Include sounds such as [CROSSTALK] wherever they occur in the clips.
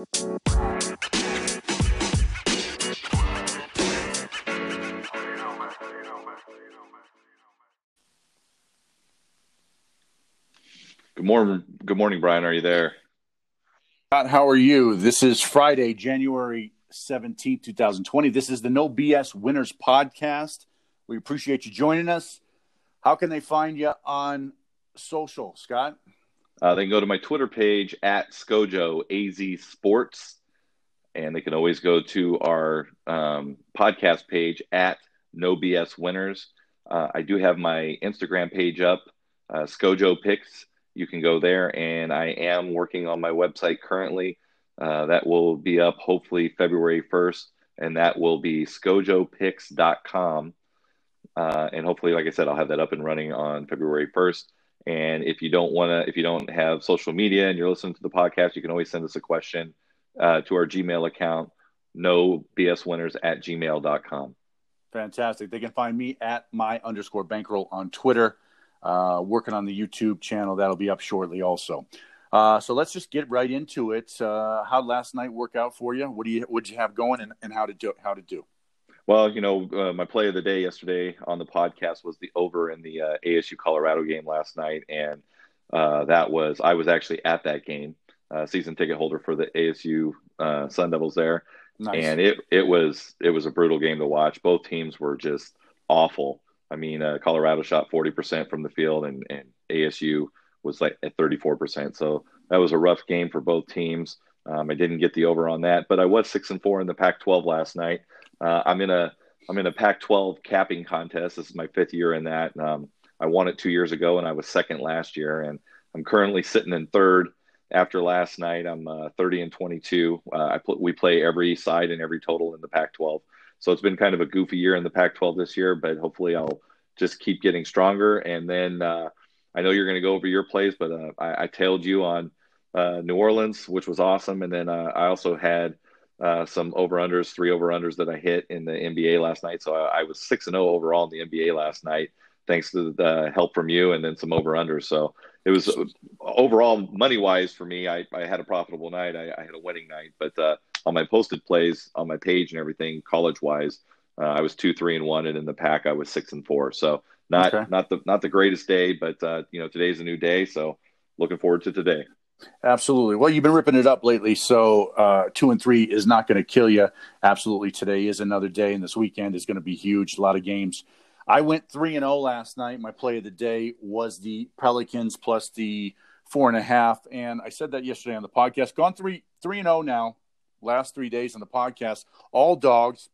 Good morning. Good morning, Brian. Are you there? Scott, how are you? This is Friday, January 17th, 2020. This is the No BS Winners podcast. We appreciate you joining us. How can they find you on social, Scott? Uh, they can go to my Twitter page at Scojo AZ Sports, and they can always go to our um, podcast page at No BS Winners. Uh, I do have my Instagram page up, uh, Scojo Picks. You can go there, and I am working on my website currently. Uh, that will be up hopefully February 1st, and that will be scojopicks.com. Uh, and hopefully, like I said, I'll have that up and running on February 1st. And if you don't want to, if you don't have social media and you're listening to the podcast, you can always send us a question uh, to our Gmail account, no bswinners at gmail.com. Fantastic. They can find me at my underscore bankroll on Twitter, uh, working on the YouTube channel. That'll be up shortly also. Uh, so let's just get right into it. Uh, how last night work out for you? What do you what you have going, and, and how to do how to do? Well, you know, uh, my play of the day yesterday on the podcast was the over in the uh, ASU Colorado game last night, and uh, that was I was actually at that game, uh, season ticket holder for the ASU uh, Sun Devils there, nice. and it it was it was a brutal game to watch. Both teams were just awful. I mean, uh, Colorado shot forty percent from the field, and and ASU was like at thirty four percent. So that was a rough game for both teams. Um, I didn't get the over on that, but I was six and four in the Pac-12 last night. Uh, I'm in a I'm in a Pac-12 capping contest. This is my fifth year in that. Um, I won it two years ago, and I was second last year. And I'm currently sitting in third after last night. I'm uh, 30 and 22. Uh, I pl- we play every side and every total in the Pac-12. So it's been kind of a goofy year in the Pac-12 this year, but hopefully I'll just keep getting stronger. And then uh, I know you're going to go over your plays, but uh, I, I, tailed you on uh, New Orleans, which was awesome. And then I also had – uh, some over unders, three over unders that I hit in the NBA last night. So I, I was six and zero oh overall in the NBA last night, thanks to the help from you and then some over unders. So it was overall money wise for me. I, I had a profitable night. I, I had a winning night, but uh, on my posted plays on my page and everything, college wise, uh, I was two, three, and one, and in the Pac I was six and four. So not okay. not the not the greatest day, but uh, you know today's a new day. So looking forward to today. Absolutely. Well, you've been ripping it up lately, so uh, two and three is not going to kill you. Absolutely. Today is another day, and this weekend is going to be huge. A lot of games. I went three and zero oh last night. My play of the day was the Pelicans plus the four and a half, and I said that yesterday on the podcast. Gone three three and zero oh now. Last three days on the podcast, all dogs.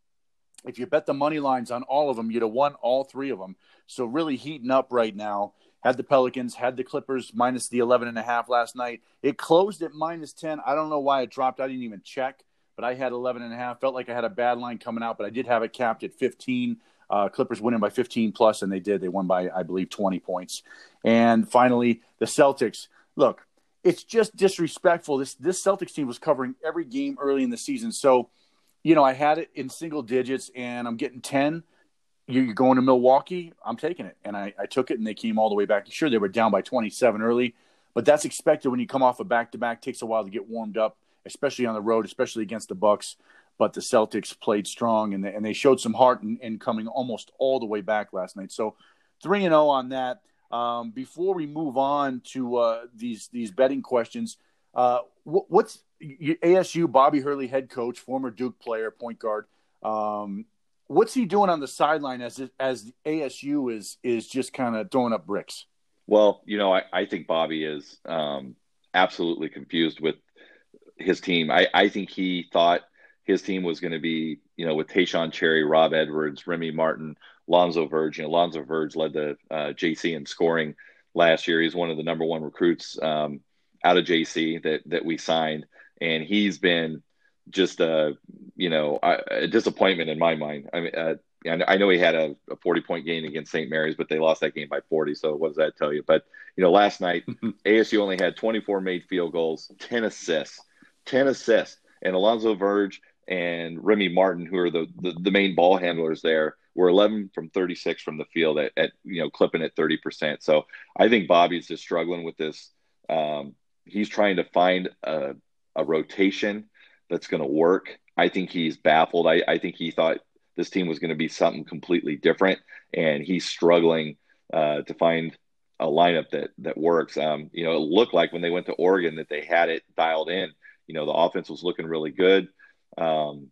If you bet the money lines on all of them, you'd have won all three of them. So really heating up right now had the Pelicans, had the Clippers minus the 11 and a half last night. It closed at minus 10. I don't know why it dropped. I didn't even check, but I had 11 and a half. Felt like I had a bad line coming out, but I did have it capped at 15. Uh, Clippers winning by 15 plus, and they did. They won by, I believe, 20 points. And finally, the Celtics. Look, it's just disrespectful. This this Celtics team was covering every game early in the season. So, you know, I had it in single digits, and I'm getting 10 you're going to Milwaukee, I'm taking it. And I, I took it, and they came all the way back. Sure, they were down by 27 early, but that's expected when you come off a back to back. Takes a while to get warmed up, especially on the road, especially against the Bucks. But the Celtics played strong, and they, and they showed some heart in, in coming almost all the way back last night. So three and zero oh on that. Um, before we move on to uh, these these betting questions, uh, what's ASU Bobby Hurley head coach, former Duke player, point guard. Um, what's he doing on the sideline as as ASU is is just kind of throwing up bricks? Well, you know, I, I think Bobby is um, absolutely confused with his team. I, I think he thought his team was going to be, you know, with Taeshon Cherry, Rob Edwards, Remy Martin, Lonzo Verge. You know, Lonzo Verge led the uh, JC in scoring last year. He's one of the number one recruits um, out of JC that that we signed, and he's been just a you know a disappointment in my mind. I mean, uh, I know he had a, a 40 point game against St. Mary's, but they lost that game by 40. So what does that tell you? But you know, last night [LAUGHS] ASU only had 24 made field goals, 10 assists, 10 assists, and Alonzo Verge and Remy Martin, who are the, the, the main ball handlers there, were 11 from 36 from the field at, at you know clipping at 30 percent. So I think Bobby's just struggling with this. Um, he's trying to find a, a rotation that's going to work. I think he's baffled. I, I think he thought this team was going to be something completely different, and he's struggling uh, to find a lineup that that works. Um, you know, it looked like when they went to Oregon that they had it dialed in. You know, the offense was looking really good, um,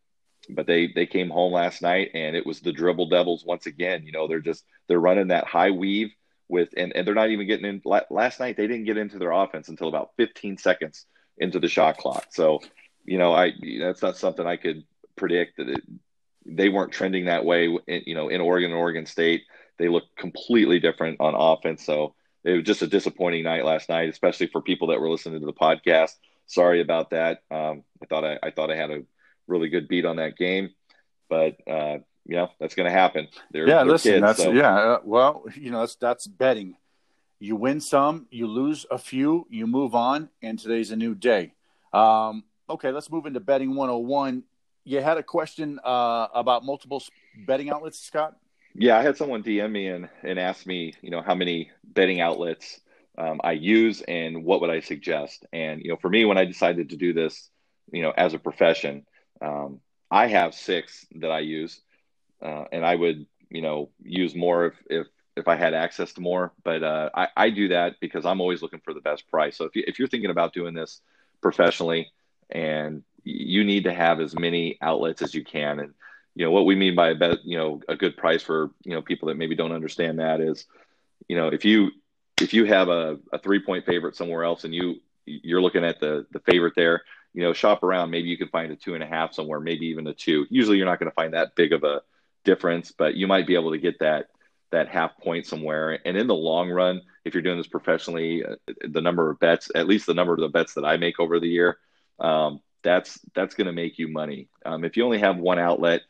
but they they came home last night and it was the dribble devils once again. You know, they're just they're running that high weave with, and, and they're not even getting in. Last night they didn't get into their offense until about 15 seconds into the shot clock. So, you know, I that's not something I could predict that it, they weren't trending that way. In, you know, in Oregon and Oregon State they look completely different on offense. So it was just a disappointing night last night, especially for people that were listening to the podcast. Sorry about that. Um, I thought I, I, thought I had a really good beat on that game, but uh, you know that's going to happen. They're, yeah, they're listen, kids, that's so. yeah. Uh, well, you know that's that's betting. You win some, you lose a few, you move on, and today's a new day. Um, okay, let's move into betting 101. You had a question uh, about multiple betting outlets, Scott? Yeah, I had someone DM me and, and ask me, you know, how many betting outlets um, I use and what would I suggest. And, you know, for me, when I decided to do this, you know, as a profession, um, I have six that I use. Uh, and I would, you know, use more if, if, if I had access to more, but uh, I, I do that because I'm always looking for the best price. So if, you, if you're thinking about doing this professionally and you need to have as many outlets as you can. And, you know what we mean by a bet, you know a good price for you know people that maybe don't understand that is you know if you if you have a, a three point favorite somewhere else and you you're looking at the the favorite there you know shop around. Maybe you can find a two and a half somewhere maybe even a two. Usually you're not going to find that big of a difference but you might be able to get that that half point somewhere. And in the long run if you're doing this professionally uh, the number of bets at least the number of the bets that i make over the year um, that's that's going to make you money. Um, if you only have one outlet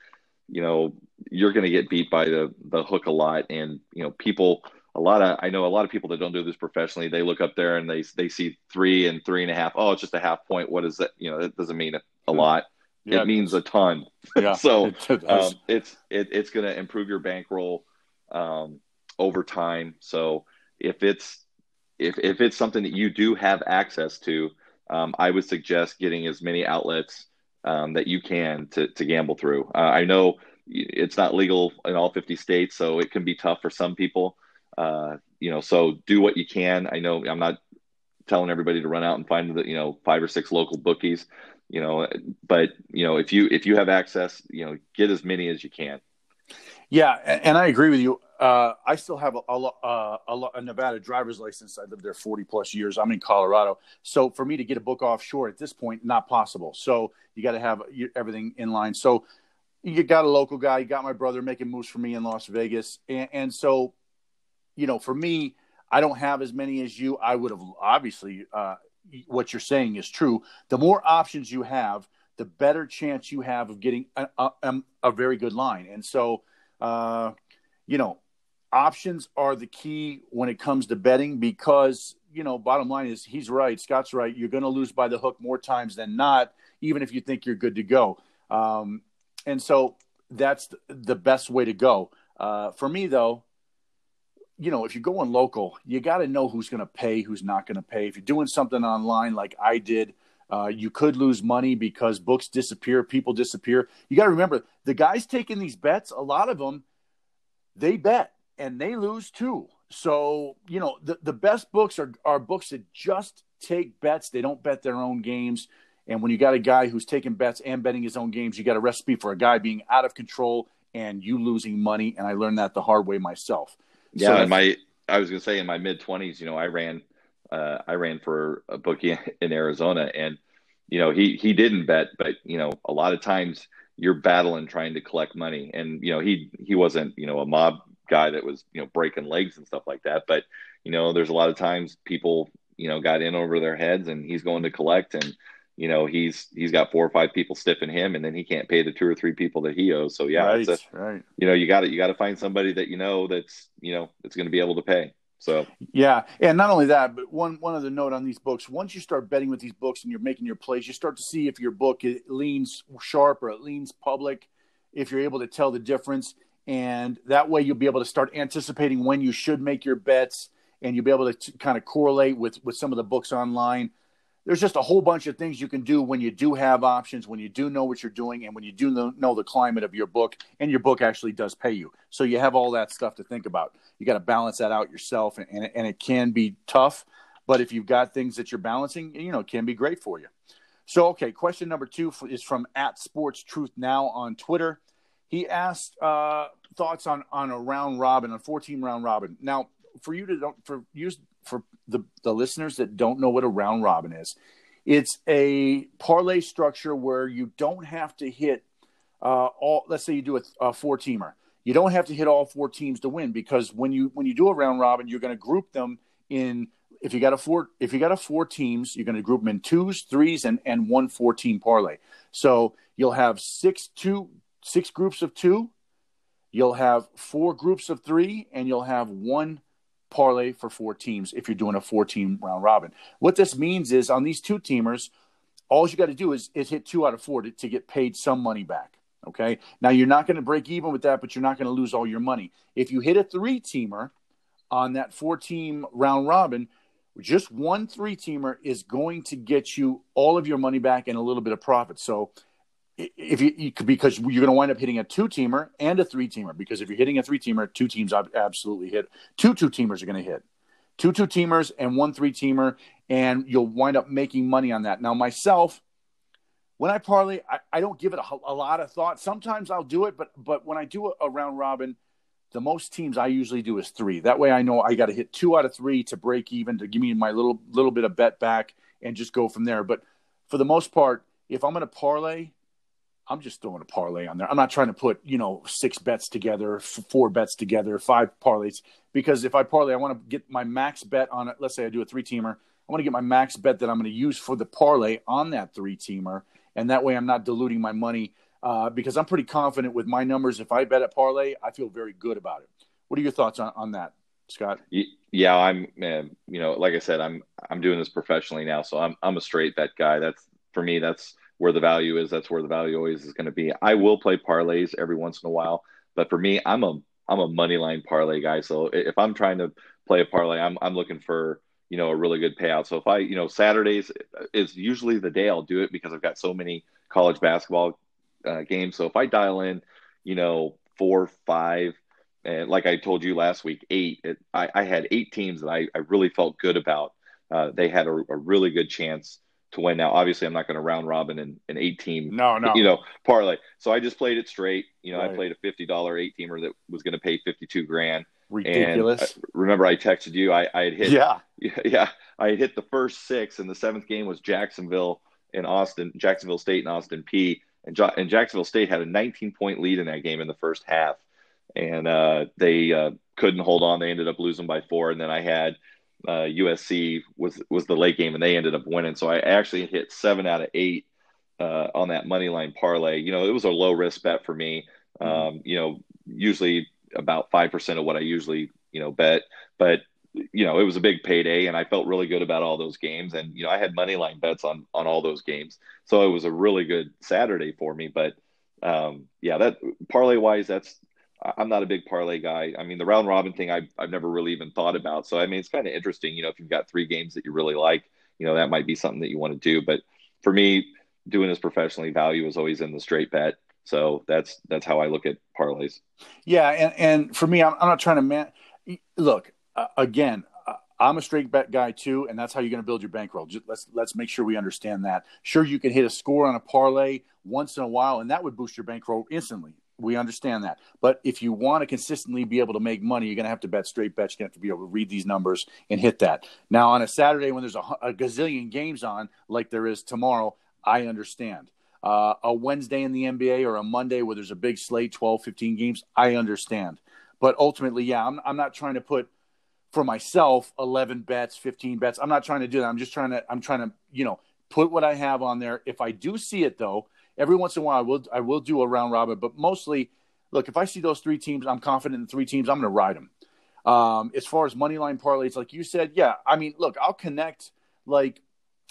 you know you're going to get beat by the the hook a lot. And you know people a lot of i know a lot of people that don't do this professionally they look up there and they they see three and three and a half oh it's just a half point. What is that? You know it doesn't mean a, lot. Yeah, it means a ton. Yeah, [LAUGHS] so it um, it's it, it's going to improve your bankroll um, over time. So if it's if if it's something that you do have access to um, i would suggest getting as many outlets um, that you can to, to gamble through. Uh, I know it's not legal in all 50 states, so it can be tough for some people. Uh, you know, so do what you can. I know I'm not telling everybody to run out and find the you know five or six local bookies. You know, but you know if you if you have access, you know, get as many as you can. Yeah, and I agree with you. Uh, I still have a, a, uh, a, a, Nevada driver's license. I lived there 40 plus years. I'm in Colorado. So for me to get a book offshore at this point, not possible. So you got to have everything in line. So you got a local guy. You got my brother making moves for me in Las Vegas. And, and so, you know, for me, I don't have as many as you. I would have obviously, uh, what you're saying is true. The more options you have, the better chance you have of getting a, a, a very good line. And so, uh, you know, options are the key when it comes to betting because you know bottom line is he's right scott's right. You're going to lose by the hook more times than not even if you think you're good to go. Um, and so that's the best way to go. Uh, for me though you know if you're going local you got to know who's going to pay who's not going to pay. If you're doing something online like i did uh, you could lose money because books disappear people disappear you got to remember the guys taking these bets a lot of them they bet and they lose too. So, you know, the, the best books are, are books that just take bets. They don't bet their own games. And when you got a guy who's taking bets and betting his own games, you got a recipe for a guy being out of control and you losing money. And I learned that the hard way myself. Yeah, so in my I was gonna say in my mid twenties, you know, I ran uh, I ran for a bookie in Arizona, and you know he he didn't bet, but you know a lot of times you're battling trying to collect money, and you know he he wasn't you know a mob guy that was you know breaking legs and stuff like that. But you know, there's a lot of times people you know got in over their heads, and he's going to collect, and you know he's he's got four or five people stiffing him, and then he can't pay the two or three people that he owes. So yeah, right, a, right. You know, you got to you got to find somebody that you know that's you know that's going to be able to pay. So yeah, and not only that, but one one other note on these books: once you start betting with these books and you're making your plays, you start to see if your book leans sharp or it leans public. If you're able to tell the difference, and that way you'll be able to start anticipating when you should make your bets and you'll be able to t- kind of correlate with with some of the books online there's just a whole bunch of things you can do when you do have options, when you do know what you're doing, and when you do know, the climate of your book, and your book actually does pay you. So you have all that stuff to think about. You got to balance that out yourself, and, and, and it can be tough. But if you've got things that you're balancing, you know, it can be great for you. So, okay, question number two is from at Sports Truth Now on Twitter. He asked uh, thoughts on on a round robin, a 14 round robin. Now, for you to don't for use for the, the listeners that don't know what a round robin is, it's a parlay structure where you don't have to hit uh, all. Let's say you do a, a four teamer, you don't have to hit all four teams to win because when you when you do a round robin, you're going to group them in. If you got a four, if you got a four teams, you're going to group them in twos, threes, and and one four team parlay. So you'll have six two six groups of two, you'll have four groups of three, and you'll have one parlay for four teams if you're doing a four team round robin. What this means is on these two teamers, all you got to do is, is hit two out of four to, to get paid some money back. Okay. Now you're not going to break even with that, but you're not going to lose all your money. If you hit a three teamer on that four team round robin, just one three teamer is going to get you all of your money back and a little bit of profit. So if you, you because you're going to wind up hitting a two teamer and a three teamer because if you're hitting a three teamer, two teams absolutely hit. Two two teamers are going to hit. Two two teamers and one three teamer, and you'll wind up making money on that. Now, myself, when I parlay, I, I don't give it a, a, lot of thought. Sometimes I'll do it, but but when I do a, a round robin, the most teams I usually do is three. That way, I know I got to hit two out of three to break even to give me my little little bit of bet back and just go from there. But for the most part, if I'm going to parlay, I'm just throwing a parlay on there. I'm not trying to put, you know, six bets together, four bets together, five parlays. Because if I parlay, I want to get my max bet on it. Let's say I do a three teamer. I want to get my max bet that I'm going to use for the parlay on that three teamer. And that way I'm not diluting my money uh, because I'm pretty confident with my numbers. If I bet at parlay, I feel very good about it. What are your thoughts on, on that, Scott? Yeah, I'm, man, you know, like I said, I'm, I'm doing this professionally now. So I'm, I'm a straight bet guy. That's for me, that's, where the value is, that's where the value always is going to be. I will play parlays every once in a while, but for me, I'm a I'm a money line parlay guy. So if I'm trying to play a parlay, I'm I'm looking for you know a really good payout. So if I you know Saturdays is usually the day I'll do it because I've got so many college basketball uh, games. So if I dial in, you know four, five, and like I told you last week, eight. It, I, I had eight teams that I, I really felt good about. Uh, they had a, a really good chance to win. Now, obviously, I'm not going to round robin an, an eight team, no, no, you know, parlay. So I just played it straight. You know, right. I played a fifty dollar eight teamer that was going to pay fifty two grand. Ridiculous. I, remember, I texted you. I, I had hit. [LAUGHS] Yeah, yeah. I had hit the first six, and the seventh game was Jacksonville and Austin, Jacksonville State and Austin Peay. And, and Jacksonville State had a 19 point lead in that game in the first half, and uh, they uh, couldn't hold on. They ended up losing by four. And then I had uh, USC was was the late game, and they ended up winning. So I actually hit seven out of eight uh, on that money line parlay. You know, it was a low risk bet for me. Mm-hmm. Um, you know, usually about five percent of what I usually you know bet, but you know it was a big payday, and I felt really good about all those games. And you know, I had money line bets on on all those games, so it was a really good Saturday for me. But um, yeah, that parlay wise, that's I'm not a big parlay guy. I mean, the round robin thing I've, I've never really even thought about. So, I mean, it's kind of interesting. You know, if you've got three games that you really like, you know, that might be something that you want to do. But for me, doing this professionally, value is always in the straight bet. So that's that's how I look at parlays. Yeah, and and for me, I'm, I'm not trying to man. Look, uh, again, I'm a straight bet guy too, and that's how you're going to build your bankroll. Just let's let's make sure we understand that. Sure, you can hit a score on a parlay once in a while, and that would boost your bankroll instantly. We understand that. But if you want to consistently be able to make money, you're going to have to bet straight bets. You're going to have to be able to read these numbers and hit that. Now, on a Saturday when there's a, a gazillion games on, like there is tomorrow, I understand. Uh, a Wednesday in the NBA or a Monday where there's a big slate, 12, 15 games, I understand. But ultimately, yeah, I'm, I'm not trying to put for myself 11 bets, 15 bets. I'm not trying to do that. I'm just trying to, I'm trying to, you know, put what I have on there. If I do see it though, every once in a while I will I will do a round robin, but mostly, look, if I see those three teams, I'm confident in three teams. I'm going to ride them. Um, as far as money line parlays, like you said, yeah, I mean, look, I'll connect like,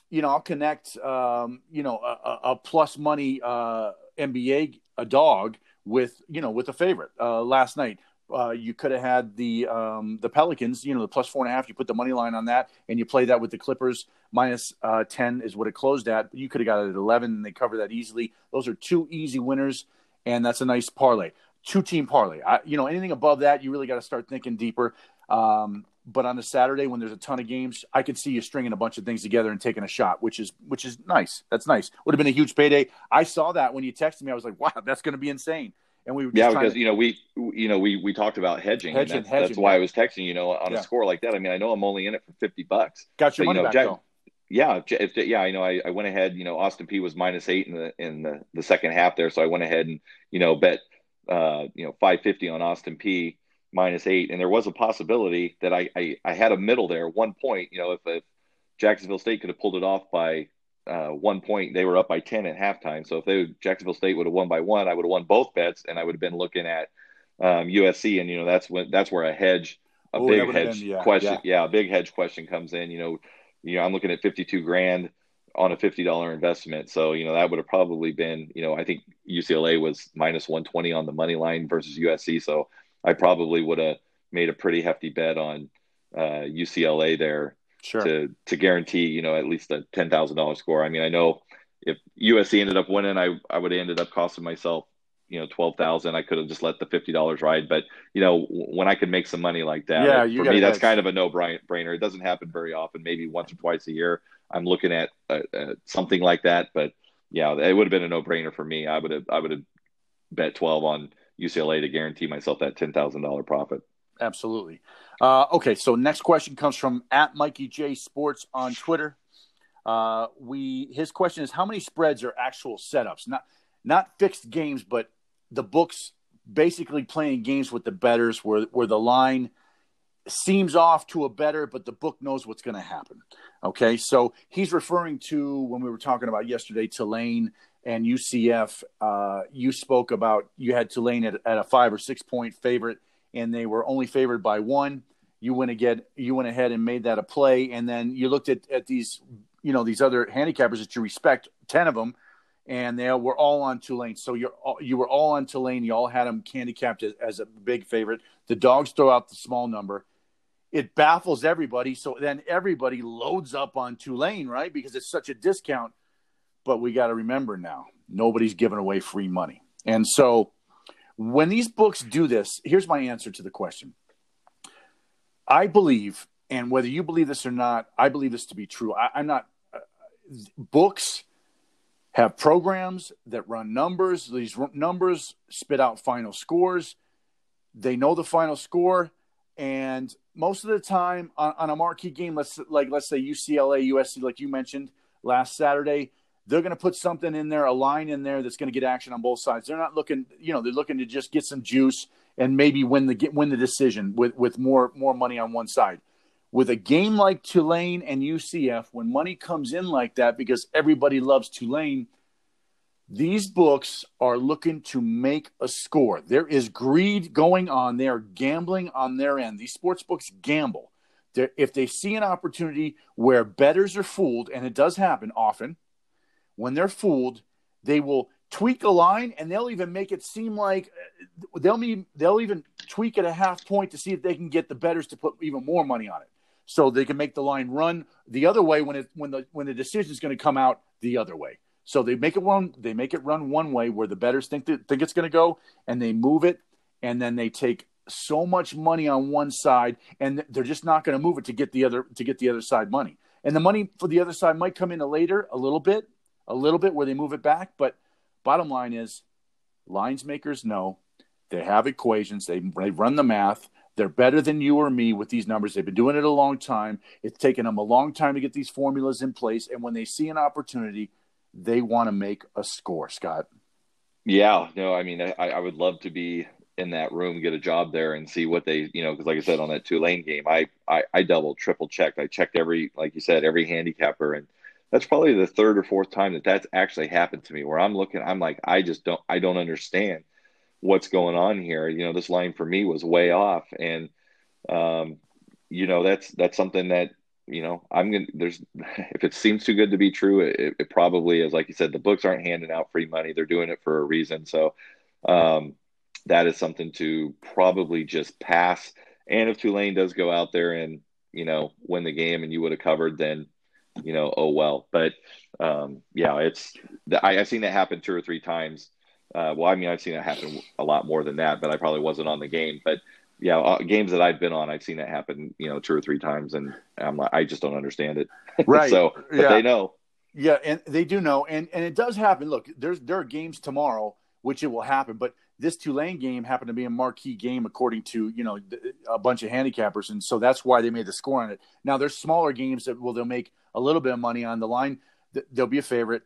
you know, I'll connect, um, you know, a, a plus money uh, NBA a dog with, you know, with a favorite uh, last night. Uh, you could have had the um, the Pelicans, you know, the plus four and a half. You put the money line on that, and you play that with the Clippers minus, uh, ten is what it closed at. You could have got it at eleven, and they cover that easily. Those are two easy winners, and that's a nice parlay. Two team parlay. I, you know, anything above that, you really got to start thinking deeper. Um, but on a Saturday when there's a ton of games, I could see you stringing a bunch of things together and taking a shot, which is which is nice. That's nice. Would have been a huge payday. I saw that when you texted me. I was like, wow, that's going to be insane. And we yeah, because to... you know we you know we we talked about hedging. hedging that's, hedging, that's, why yeah. I was texting. You know, on yeah. a score like that. I mean, I know I'm only in it for fifty bucks. Got your but, money you know, back Jack, though. Yeah, if, yeah, I know. I, I went ahead. You know, Austin Peay was minus eight in the in the, the second half there, so I went ahead and you know bet uh, you know five fifty on Austin Peay minus eight, and there was a possibility that I, I, I had a middle there. One point, you know, if, if Jacksonville State could have pulled it off by uh, one point, they were up by ten at halftime. So if they Jacksonville State would have won by one, I would have won both bets, and I would have been looking at um, USC, and you know that's when that's where a hedge, a Ooh, big hedge been, yeah, question, yeah. yeah, a big hedge question comes in. You know, you know I'm looking at fifty two grand on a fifty dollar investment. So you know that would have probably been you know I think UCLA was minus one twenty on the money line versus USC. So I probably would have made a pretty hefty bet on uh, UCLA there sure. to to guarantee you know at least a ten thousand dollar score. I mean, I know if USC ended up winning, I I would have ended up costing myself you know twelve thousand. I could have just let the fifty dollars ride. But you know when I could make some money like that, yeah, for me that's kind of a no brainer. It doesn't happen very often. Maybe once or twice a year, I'm looking at uh, uh, something like that. But yeah, it would have been a no brainer for me. I would have I would have bet twelve on UCLA to guarantee myself that ten thousand dollar profit. Absolutely. Uh, okay, so next question comes from at Mikey J Sports on Twitter. Uh, we his question is how many spreads are actual setups, not not fixed games, but the books basically playing games with the betters where where the line seems off to a better, but the book knows what's going to happen. Okay, so he's referring to when we were talking about yesterday Tulane and UCF, uh, you spoke about you had Tulane at, at, a five or six point favorite, and they were only favored by one. You went again, you went ahead and made that a play, and then you looked at, at these, you know, these other handicappers that you respect, ten of them, and they were all on Tulane. So you're you were all on Tulane. You all had them handicapped as, as a big favorite. The dogs throw out the small number. It baffles everybody. So then everybody loads up on Tulane, right? Because it's such a discount but we got to remember now nobody's giving away free money. And so when these books do this, here's my answer to the question. I believe, and whether you believe this or not, I believe this to be true. I, am not, uh, books have programs that run numbers. These r- numbers spit out final scores. They know the final score. And most of the time on, on a marquee game, let's like let's say UCLA, USC, like you mentioned last Saturday, they're going to put something in there, a line in there that's going to get action on both sides. They're not looking, you know, they're looking to just get some juice and maybe win the win the decision with with more more money on one side. With a game like Tulane and UCF, when money comes in like that, because everybody loves Tulane, these books are looking to make a score. There is greed going on. They are gambling on their end. These sports books gamble. They're, if they see an opportunity where betters are fooled, and it does happen often, when they're fooled, they will tweak a line and they'll even make it seem like uh, they'll mean they'll even tweak it a half point to see if they can get the betters to put even more money on it. So they can make the line run the other way when it when the when the decision is going to come out the other way. So they make it one they make it run one way where the betters think that, think it's going to go and they move it and then they take so much money on one side and they're just not going to move it to get the other to get the other side money. And the money for the other side might come in later a little bit a little bit where they move it back. But bottom line is, lines makers know they have equations. They they run the math. They're better than you or me with these numbers. They've been doing it a long time. It's taken them a long time to get these formulas in place. And when they see an opportunity, they want to make a score. Scott. Yeah, no, I mean, I, I would love to be in that room, get a job there, and see what they, you know, because like I said on that Tulane game, I, I, I double, triple checked. I checked every, like you said, every handicapper, and that's probably the third or fourth time that that's actually happened to me where I'm looking, I'm like, I just don't, I don't understand what's going on here. You know, this line for me was way off. And, um, you know, that's, that's something that, you know, I'm going to, there's, [LAUGHS] if it seems too good to be true, it, it probably is. Like you said, the books aren't handing out free money. They're doing it for a reason. So, um, that is something to probably just pass. And if Tulane does go out there and you know win the game and you would have covered, then you know oh well. But um, yeah, it's I, have seen that happen two or three times. Uh, well, I mean, I've seen it happen a lot more than that, but I probably wasn't on the game. But yeah, uh, games that I've been on, I've seen that happen, you know, two or three times, and I'm like, I just don't understand it. [LAUGHS] Right. so, but yeah. they know. Yeah, and they do know, and and it does happen. Look, there's there are games tomorrow which it will happen, but this Tulane game happened to be a marquee game according to you know a bunch of handicappers, and so that's why they made the score on it. Now there's smaller games that will they'll make a little bit of money on the line. They'll be a favorite.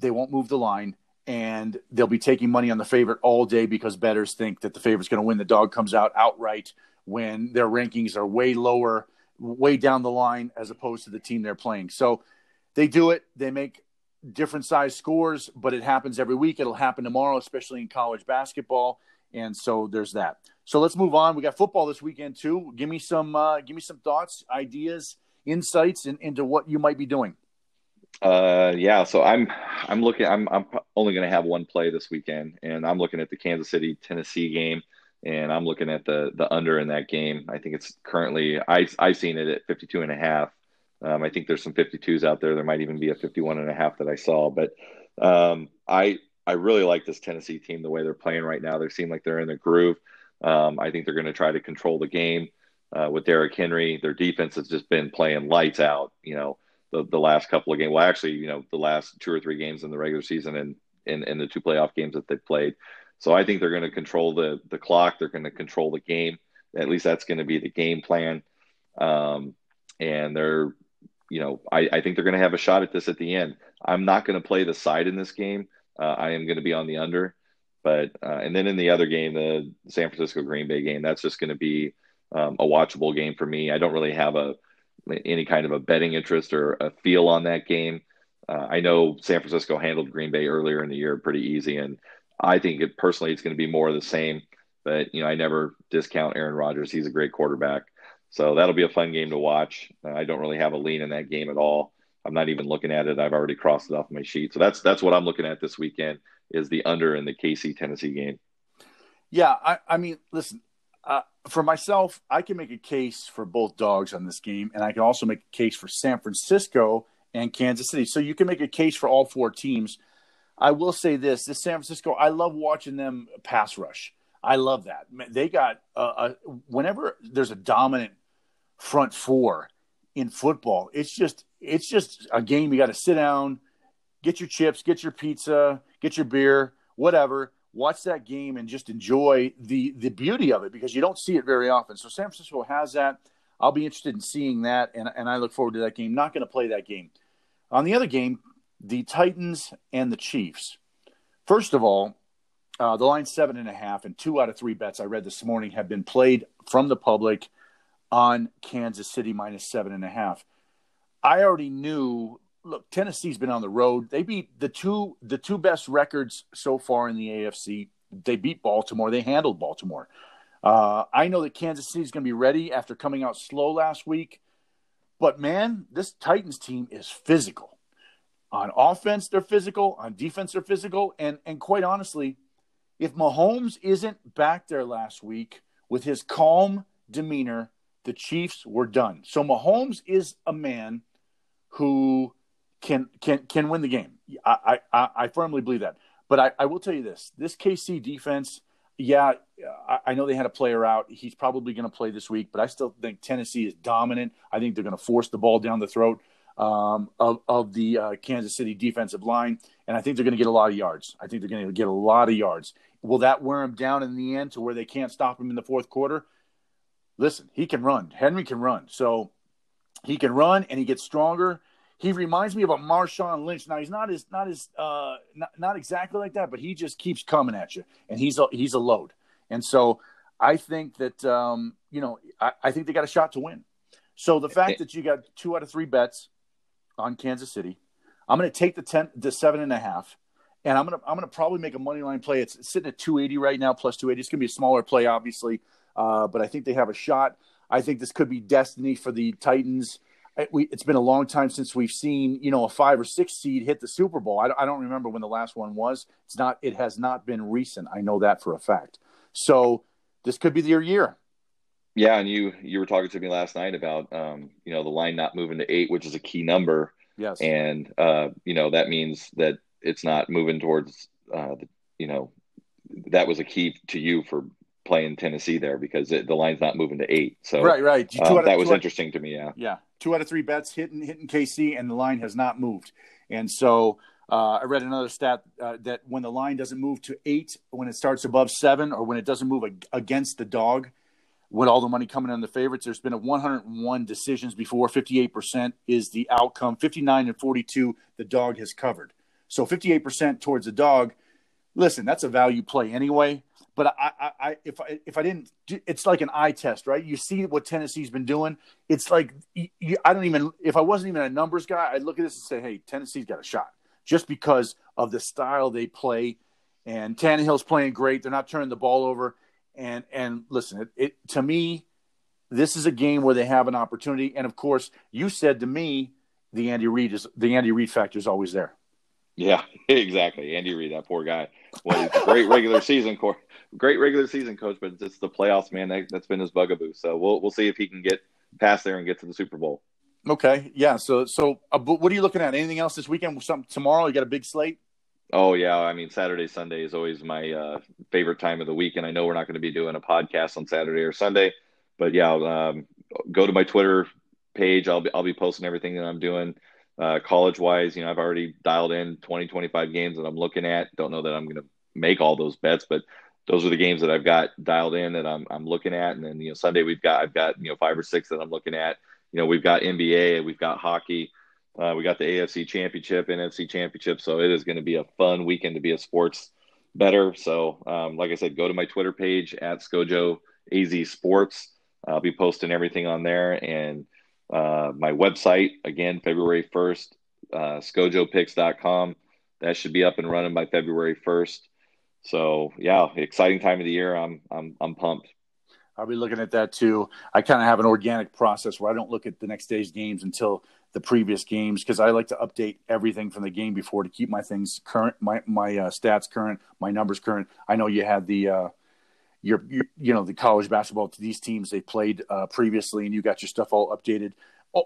They won't move the line, and they'll be taking money on the favorite all day because bettors think that the favorite's going to win. The dog comes out outright when their rankings are way lower, way down the line as opposed to the team they're playing. So they do it. They make different size scores, but it happens every week. It'll happen tomorrow, especially in college basketball. And so there's that. So let's move on. We got football this weekend too. Give me some, uh, give me some thoughts, ideas, insights in, into what you might be doing. Uh, yeah. So I'm, I'm looking. I'm, I'm only going to have one play this weekend, and I'm looking at the Kansas City Tennessee game, and I'm looking at the the under in that game. I think it's currently I I've seen it at 52 and a half. Um, I think there's some 52s out there. There might even be a 51 and a half that I saw, but um, I I really like this Tennessee team the way they're playing right now. They seem like they're in the groove. Um, I think they're going to try to control the game uh, with Derrick Henry. Their defense has just been playing lights out. You know, the the last couple of games. Well, actually, you know, the last two or three games in the regular season and in, in the two playoff games that they've played. So I think they're going to control the the clock. They're going to control the game. At least that's going to be the game plan. Um, and they're you know, I, I think they're going to have a shot at this at the end. I'm not going to play the side in this game. Uh, I am going to be on the under. But uh, and then in the other game, the San Francisco Green Bay game, that's just going to be um, a watchable game for me. I don't really have a any kind of a betting interest or a feel on that game. Uh, I know San Francisco handled Green Bay earlier in the year pretty easy, and I think it personally it's going to be more of the same. But you know, I never discount Aaron Rodgers; he's a great quarterback. So that'll be a fun game to watch. Uh, I don't really have a lean in that game at all. I'm not even looking at it. I've already crossed it off my sheet. So that's that's what I'm looking at this weekend is the under in the KC Tennessee game. Yeah, I, I mean, listen, uh, for myself, I can make a case for both dogs on this game, and I can also make a case for San Francisco and Kansas City. So you can make a case for all four teams. I will say this: this San Francisco, I love watching them pass rush. I love that. They got uh, a, whenever there's a dominant front four in football. It's just it's just a game you got to sit down, get your chips, get your pizza, get your beer, whatever. Watch that game and just enjoy the the beauty of it because you don't see it very often. So San Francisco has that. I'll be interested in seeing that, and, and I look forward to that game. Not going to play that game. On the other game, the Titans and the Chiefs. First of all, uh, the line seven and a half, and two out of three bets I read this morning have been played from the public on Kansas City minus seven and a half. I already knew. Look, Tennessee's been on the road. They beat the two the two best records so far in the AFC. They beat Baltimore. They handled Baltimore. Uh, I know that Kansas City is going to be ready after coming out slow last week, but man, this Titans team is physical. On offense, they're physical. On defense, they're physical. And and quite honestly, if Mahomes isn't back there last week with his calm demeanor the Chiefs were done. So Mahomes is a man who can can can win the game. I I, I firmly believe that. But I, I will tell you this: this KC defense, yeah, I, I know they had a player out. He's probably going to play this week, but I still think Tennessee is dominant. I think they're going to force the ball down the throat um, of of the uh, Kansas City defensive line, and I think they're going to get a lot of yards. I think they're going to get a lot of yards. Will that wear them down in the end to where they can't stop them in the fourth quarter? Listen, he can run. Henry can run. So he can run and he gets stronger. He reminds me of a Marshawn Lynch. Now he's not as not as uh, not, not exactly like that, but he just keeps coming at you, and he's a, he's a load. And so I think that um, you know I, I think they got a shot to win. So the fact that you got two out of three bets on Kansas City, I'm going to take the ten, the seven and a half, and I'm going to I'm going to probably make a money line play. It's, it's sitting at 280 right now, plus 280. It's going to be a smaller play, obviously uh, but I think they have a shot. I think this could be destiny for the Titans. It, we, it's been a long time since we've seen you know a five or six seed hit the Super Bowl. I, I don't remember when the last one was. It's not. It has not been recent. I know that for a fact. So this could be their year. Yeah, and you you were talking to me last night about um, you know the line not moving to eight, which is a key number. Yes, and uh, you know that means that it's not moving towards uh, the, you know that was a key to you for playing Tennessee there because it, the line's not moving to eight. So right, right, um, of, that was interesting to me. Yeah, yeah, two out of three bets hitting hitting KC, and the line has not moved. And so uh, I read another stat uh, that when the line doesn't move to eight, when it starts above seven, or when it doesn't move ag- against the dog, with all the money coming in the favorites, there's been a 101 decisions before. 58% is the outcome. 59 and 42, the dog has covered. So 58% towards the dog. Listen, that's a value play anyway. But I, I, I, if I, if I didn't, it's like an eye test, right? You see what Tennessee's been doing. It's like you, I don't even. If I wasn't even a numbers guy, I'd look at this and say, "Hey, Tennessee's got a shot," just because of the style they play. And Tannehill's playing great. They're not turning the ball over. And and listen, it, it to me, this is a game where they have an opportunity. And of course, you said to me, the Andy Reid is the Andy Reid factor is always there. Yeah, [LAUGHS] exactly. Andy Reid, that poor guy. Well, great regular season coach, great regular season coach, but it's the playoffs, man. That, has been his bugaboo. So we'll we'll see if he can get past there and get to the Super Bowl. Okay, yeah. So so, uh, what are you looking at? Anything else this weekend? Some tomorrow? You got a big slate? Oh yeah, I mean Saturday, Sunday is always my uh, favorite time of the week, and I know we're not going to be doing a podcast on Saturday or Sunday, but yeah, um, go to my Twitter page. I'll be I'll be posting everything that I'm doing uh, college wise. You know, I've already dialed in 20, 25 games that I'm looking at. Don't know that I'm going to make all those bets, but those are the games that I've got dialed in that I'm I'm looking at. And then you know Sunday we've got I've got you know five or six that I'm looking at. You know, we've got NBA, we've got hockey. Uh, we got the AFC Championship, NFC Championship, so it is going to be a fun weekend to be a sports better. So, um, like I said, go to my Twitter page at Scojo AZ Sports. I'll be posting everything on there, and uh, my website again, February first, uh, ScojoPicks.com. That should be up and running by February first. So, yeah, exciting time of the year. I'm I'm I'm pumped. I'll be looking at that too. I kind of have an organic process where I don't look at the next day's games until the previous games because I like to update everything from the game before to keep my things current, my my uh, stats current, my numbers current. I know you had the uh, your, your, you know the college basketball to these teams they played uh, previously, and you got your stuff all updated.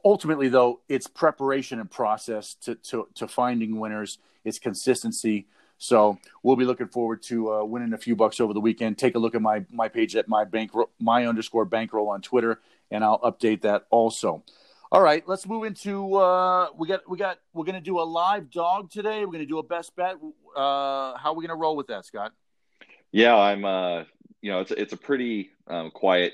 Ultimately, though, it's preparation and process to to, to finding winners. It's consistency. So we'll be looking forward to uh, winning a few bucks over the weekend. Take a look at my my page at my bank my underscore bankroll on Twitter, and I'll update that also. All right, let's move into uh, we got we got we're gonna do a live dog today. We're gonna do a best bet. Uh, how are we gonna roll with that, Scott? Yeah, I'm. Uh, you know, it's it's a pretty um, quiet.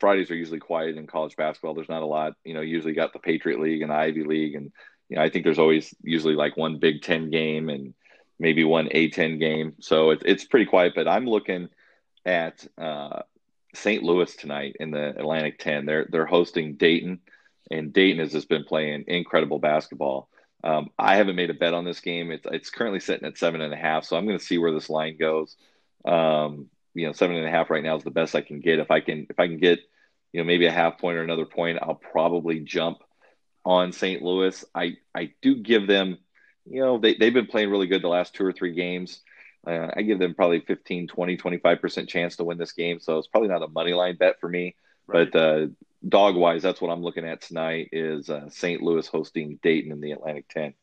Fridays are usually quiet in college basketball. There's not a lot. You know, usually got the Patriot League and the Ivy League, and you know, I think there's always usually like one Big Ten game and maybe one A10 game. So it's it's pretty quiet. But I'm looking at uh, St. Louis tonight in the Atlantic 10. They're they're hosting Dayton and Dayton has just been playing incredible basketball. Um, I haven't made a bet on this game. It's it's currently sitting at seven and a half, so I'm going to see where this line goes. Um, you know, seven and a half right now is the best I can get. If I can if I can get you know maybe a half point or another point, I'll probably jump on St. Louis. I I do give them, you know, they they've been playing really good the last two or three games. Uh, I give them probably 15, 20, 25% chance to win this game. So it's probably not a money line bet for me. Right. But uh, dog wise, that's what I'm looking at tonight is uh, St. Louis hosting Dayton in the Atlantic 10.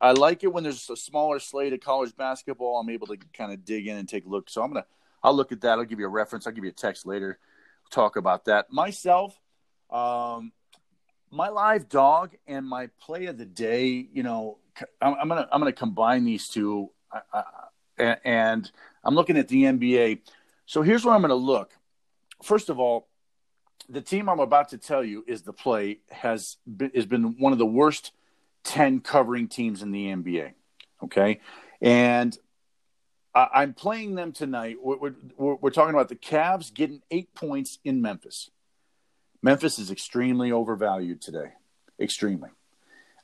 I like it when there's a smaller slate of college basketball. I'm able to kind of dig in and take a look. So I'm gonna, I'll look at that. I'll give you a reference. I'll give you a text later. talk about that myself. Um, my live dog and my play of the day. You know, I'm, I'm gonna I'm gonna combine these two, uh, and I'm looking at the NBA. So here's where I'm to look. First of all, the team I'm about to tell you is the play has been, has been one of the worst 10 covering teams in the NBA. Okay. And I, am playing them tonight. We're, we're, we're, talking about the Cavs getting eight points in Memphis. Memphis is extremely overvalued today. Extremely.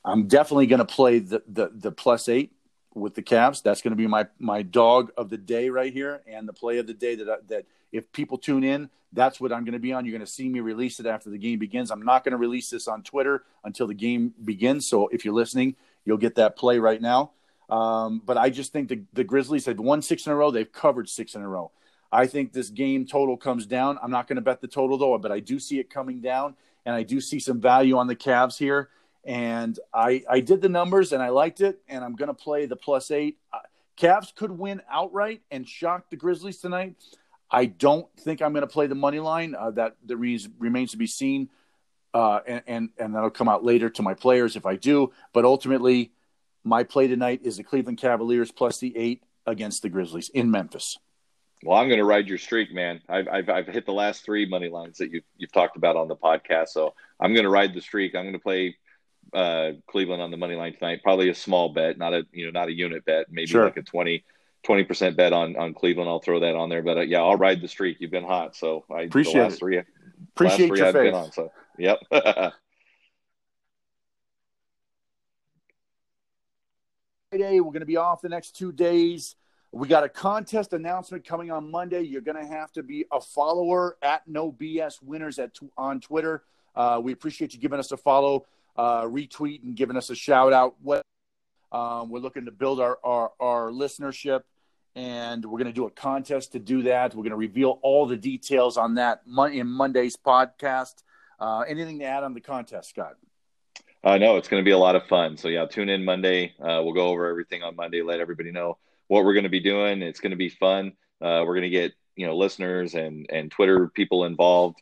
I'm definitely going to play the, the, the plus eight with the Cavs. That's going to be my my dog of the day right here, and the play of the day that I, that if people tune in, that's what I'm going to be on. You're going to see me release it after the game begins. I'm not going to release this on Twitter until the game begins. So if you're listening, you'll get that play right now. Um, but I just think the, the Grizzlies have won six in a row. They've covered six in a row. I think this game total comes down. I'm not going to bet the total though, but I do see it coming down, and I do see some value on the Cavs here. And I I did the numbers and I liked it, and I'm going to play the plus eight. Uh, Cavs could win outright and shock the Grizzlies tonight. I don't think I'm going to play the money line. Uh, that that remains to be seen, uh, and, and and that'll come out later to my players if I do. But ultimately, my play tonight is the Cleveland Cavaliers plus the eight against the Grizzlies in Memphis. Well, I'm going to ride your streak, man. I've, I've, I've hit the last three money lines that you've, you've talked about on the podcast. So I'm going to ride the streak. I'm going to play uh, Cleveland on the money line tonight. Probably a small bet, not a you know not a unit bet. Maybe sure. like a 20 percent bet on on Cleveland. I'll throw that on there. But uh, yeah, I'll ride the streak. You've been hot, so I appreciate the last it. Three, appreciate last your I've faith. Been on, so yep. [LAUGHS] Friday. We're going to be off the next two days. We got a contest announcement coming on Monday. You're going to have to be a follower at No BS Winners at on Twitter. Uh, we appreciate you giving us a follow, uh, retweet, and giving us a shout out. What um, we're looking to build our, our, our listenership, and we're going to do a contest to do that. We're going to reveal all the details on that in Monday's podcast. Uh, anything to add on the contest, Scott? Uh, no, it's going to be a lot of fun. So yeah, tune in Monday. Uh, we'll go over everything on Monday. Let everybody know what we're going to be doing. It's going to be fun. Uh, we're going to get you know listeners and and Twitter people involved.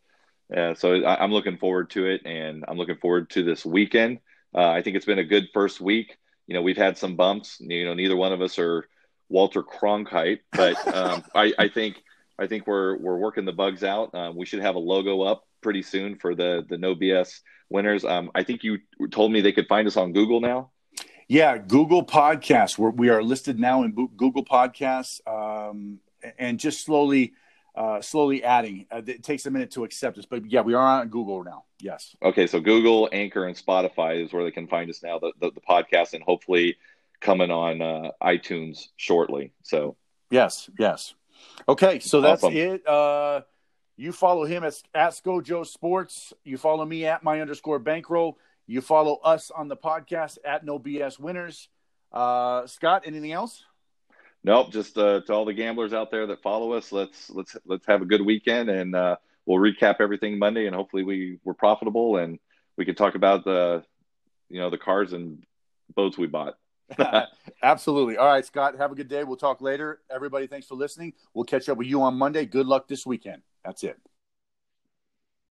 Uh, so I, am looking forward to it, and I'm looking forward to this weekend. Uh, I think it's been a good first week. You know, we've had some bumps. You know, neither one of us are Walter Cronkite, but um, [LAUGHS] I, I, think I think we're we're working the bugs out. Um, we should have a logo up pretty soon for the the No BS winners. Um, I think you told me they could find us on Google now. Yeah, Google Podcasts. We're, we are listed now in Google Podcasts, um, and just slowly, uh, slowly adding. Uh, it takes a minute to accept us, but yeah, we are on Google now. Yes. Okay, so Google, Anchor, and Spotify is where they can find us now. The the, the podcast, and hopefully coming on uh, iTunes shortly. So yes, yes. Okay, so that's awesome. it. Uh, you follow him at, at ScoJo Sports. You follow me at my underscore bankroll. You follow us on the podcast at No BS Winners. Uh, Scott, anything else? Nope. Just uh, to all the gamblers out there that follow us, let's let's let's have a good weekend, and uh, we'll recap everything Monday, and hopefully we were profitable, and we can talk about the you know the cars and boats we bought. [LAUGHS] [LAUGHS] Absolutely. All right, Scott. Have a good day. We'll talk later. Everybody, thanks for listening. We'll catch up with you on Monday. Good luck this weekend. That's it.